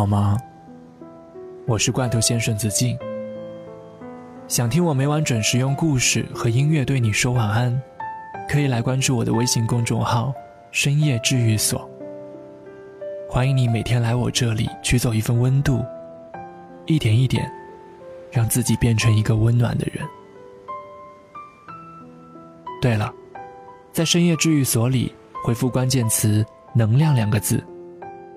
好吗？我是罐头先生子敬。想听我每晚准时用故事和音乐对你说晚安，可以来关注我的微信公众号“深夜治愈所”。欢迎你每天来我这里取走一份温度，一点一点，让自己变成一个温暖的人。对了，在深夜治愈所里回复关键词“能量”两个字，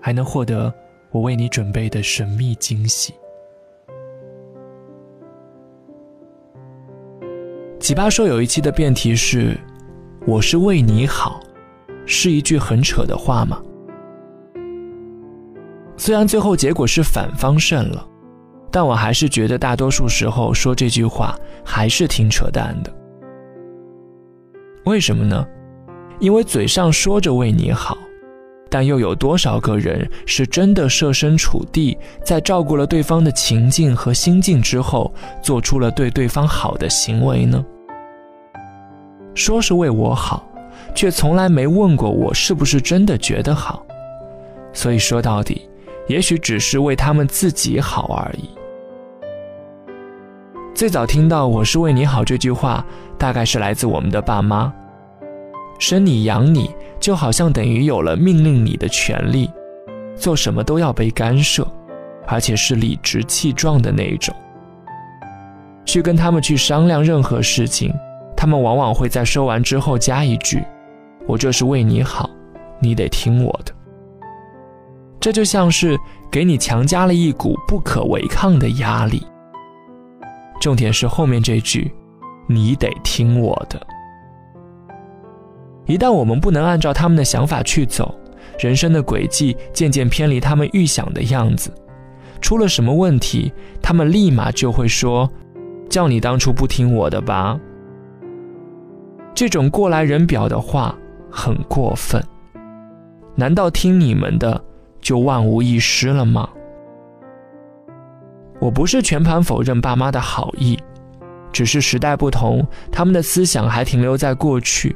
还能获得我为你准备的神秘惊喜。奇葩说有一期的辩题是：“我是为你好”，是一句很扯的话吗？虽然最后结果是反方胜了，但我还是觉得大多数时候说这句话还是挺扯淡的。为什么呢？因为嘴上说着为你好，但又有多少个人是真的设身处地，在照顾了对方的情境和心境之后，做出了对对方好的行为呢？说是为我好，却从来没问过我是不是真的觉得好，所以说到底，也许只是为他们自己好而已。最早听到“我是为你好”这句话，大概是来自我们的爸妈。生你养你，就好像等于有了命令你的权利，做什么都要被干涉，而且是理直气壮的那一种。去跟他们去商量任何事情。他们往往会在说完之后加一句：“我这是为你好，你得听我的。”这就像是给你强加了一股不可违抗的压力。重点是后面这句：“你得听我的。”一旦我们不能按照他们的想法去走，人生的轨迹渐渐偏离他们预想的样子，出了什么问题，他们立马就会说：“叫你当初不听我的吧。”这种过来人表的话很过分，难道听你们的就万无一失了吗？我不是全盘否认爸妈的好意，只是时代不同，他们的思想还停留在过去，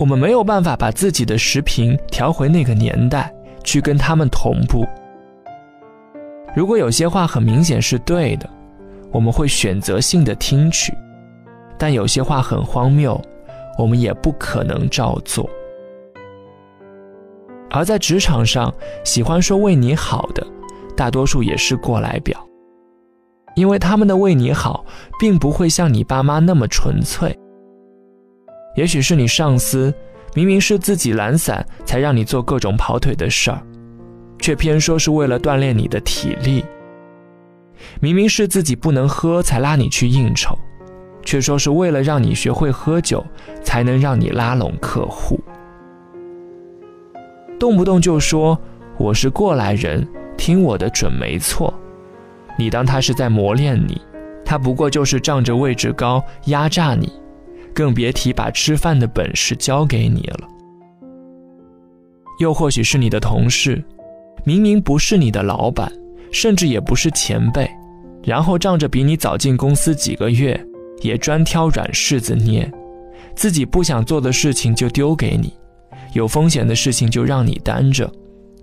我们没有办法把自己的时频调回那个年代去跟他们同步。如果有些话很明显是对的，我们会选择性的听取，但有些话很荒谬。我们也不可能照做。而在职场上，喜欢说为你好的，大多数也是过来表，因为他们的为你好，并不会像你爸妈那么纯粹。也许是你上司明明是自己懒散，才让你做各种跑腿的事儿，却偏说是为了锻炼你的体力；明明是自己不能喝，才拉你去应酬。却说是为了让你学会喝酒，才能让你拉拢客户。动不动就说我是过来人，听我的准没错。你当他是在磨练你，他不过就是仗着位置高压榨你，更别提把吃饭的本事教给你了。又或许是你的同事，明明不是你的老板，甚至也不是前辈，然后仗着比你早进公司几个月。也专挑软柿子捏，自己不想做的事情就丢给你，有风险的事情就让你担着，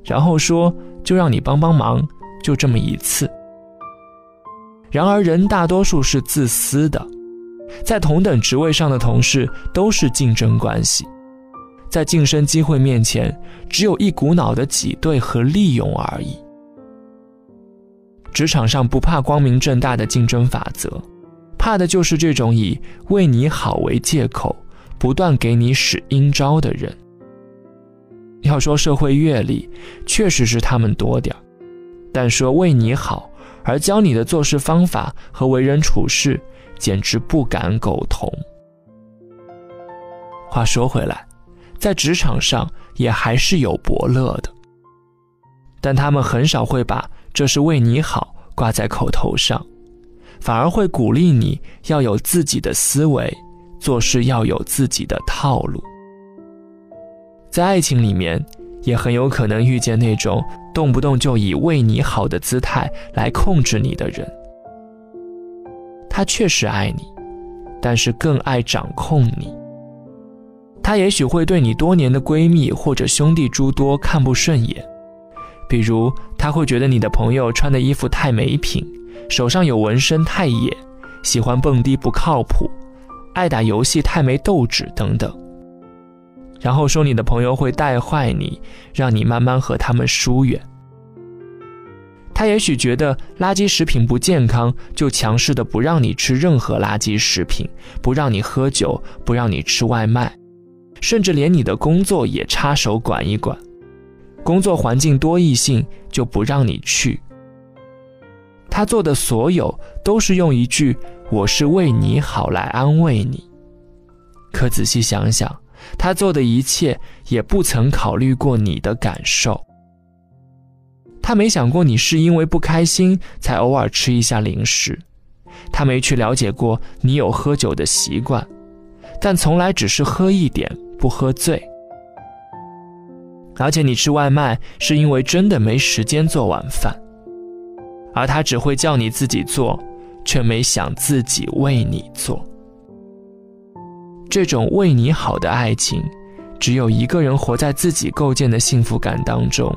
然后说就让你帮帮忙，就这么一次。然而人大多数是自私的，在同等职位上的同事都是竞争关系，在晋升机会面前，只有一股脑的挤兑和利用而已。职场上不怕光明正大的竞争法则。怕的就是这种以为你好为借口，不断给你使阴招的人。要说社会阅历，确实是他们多点但说为你好而教你的做事方法和为人处事，简直不敢苟同。话说回来，在职场上也还是有伯乐的，但他们很少会把这是为你好挂在口头上。反而会鼓励你要有自己的思维，做事要有自己的套路。在爱情里面，也很有可能遇见那种动不动就以为你好的姿态来控制你的人。他确实爱你，但是更爱掌控你。他也许会对你多年的闺蜜或者兄弟诸多看不顺眼，比如他会觉得你的朋友穿的衣服太没品，手上有纹身太野，喜欢蹦迪不靠谱，爱打游戏太没斗志等等。然后说你的朋友会带坏你，让你慢慢和他们疏远。他也许觉得垃圾食品不健康，就强势的不让你吃任何垃圾食品，不让你喝酒，不让你吃外卖，甚至连你的工作也插手管一管。工作环境多异性就不让你去。他做的所有都是用一句“我是为你好”来安慰你。可仔细想想，他做的一切也不曾考虑过你的感受。他没想过你是因为不开心才偶尔吃一下零食，他没去了解过你有喝酒的习惯，但从来只是喝一点，不喝醉。而且你吃外卖是因为真的没时间做晚饭，而他只会叫你自己做，却没想自己为你做。这种为你好的爱情，只有一个人活在自己构建的幸福感当中，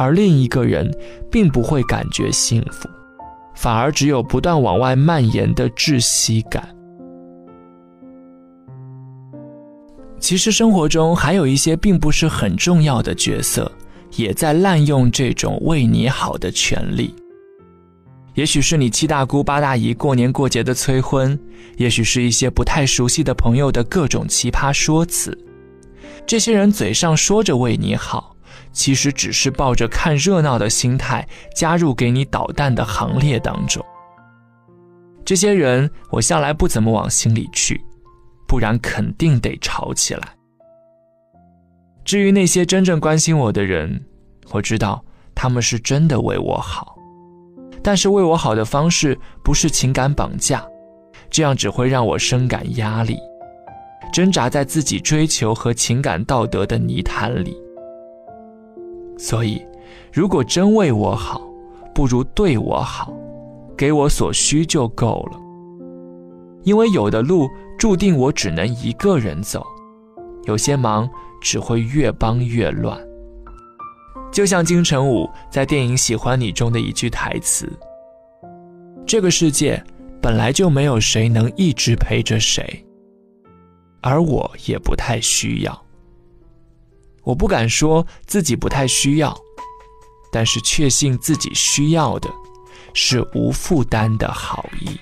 而另一个人并不会感觉幸福，反而只有不断往外蔓延的窒息感。其实生活中还有一些并不是很重要的角色，也在滥用这种为你好的权利。也许是你七大姑八大姨过年过节的催婚，也许是一些不太熟悉的朋友的各种奇葩说辞。这些人嘴上说着为你好，其实只是抱着看热闹的心态加入给你捣蛋的行列当中。这些人我向来不怎么往心里去。不然肯定得吵起来。至于那些真正关心我的人，我知道他们是真的为我好，但是为我好的方式不是情感绑架，这样只会让我深感压力，挣扎在自己追求和情感道德的泥潭里。所以，如果真为我好，不如对我好，给我所需就够了。因为有的路。注定我只能一个人走，有些忙只会越帮越乱。就像金城武在电影《喜欢你》中的一句台词：“这个世界本来就没有谁能一直陪着谁，而我也不太需要。我不敢说自己不太需要，但是确信自己需要的是无负担的好意。”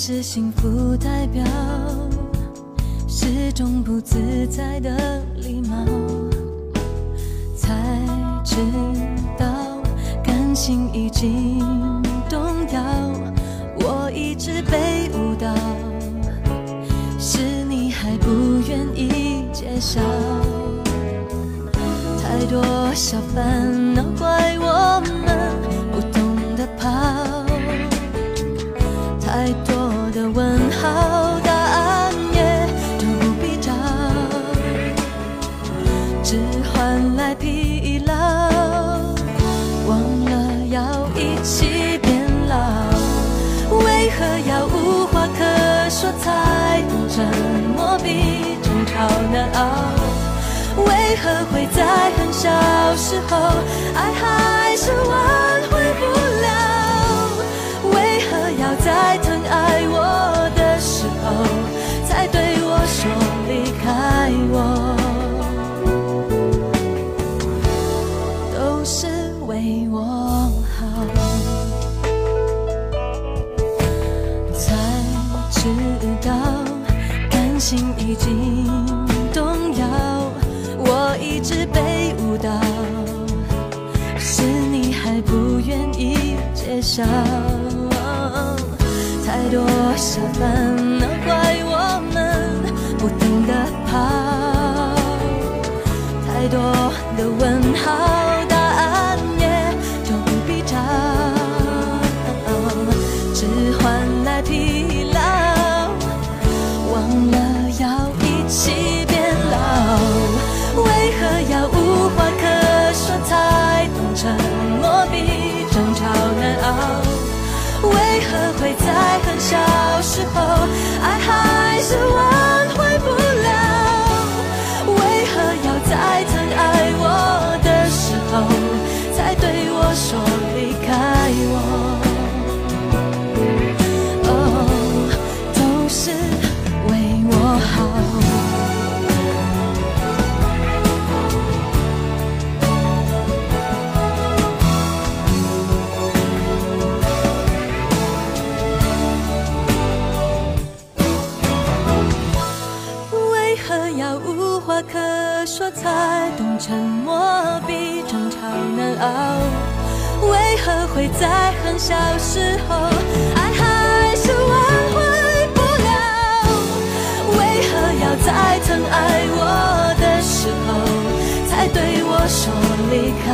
是幸福代表是种不自在的礼貌，才知道感情已经动摇。我一直被误导，是你还不愿意揭晓。太多小烦恼怪我我才懂沉默比争吵难熬？为何会在很小时候，爱还是挽回笑，太多小烦恼，怪我们不懂得跑。太多的问号，答案也就不必找，只换来疲劳，忘了要一起。时候，爱还是挽回不了。为何要在疼爱我的时候，才对我说可说才懂沉默比争吵难熬？为何会在很小时候爱还是挽回不了为何要在曾爱我的时候才对我说离开？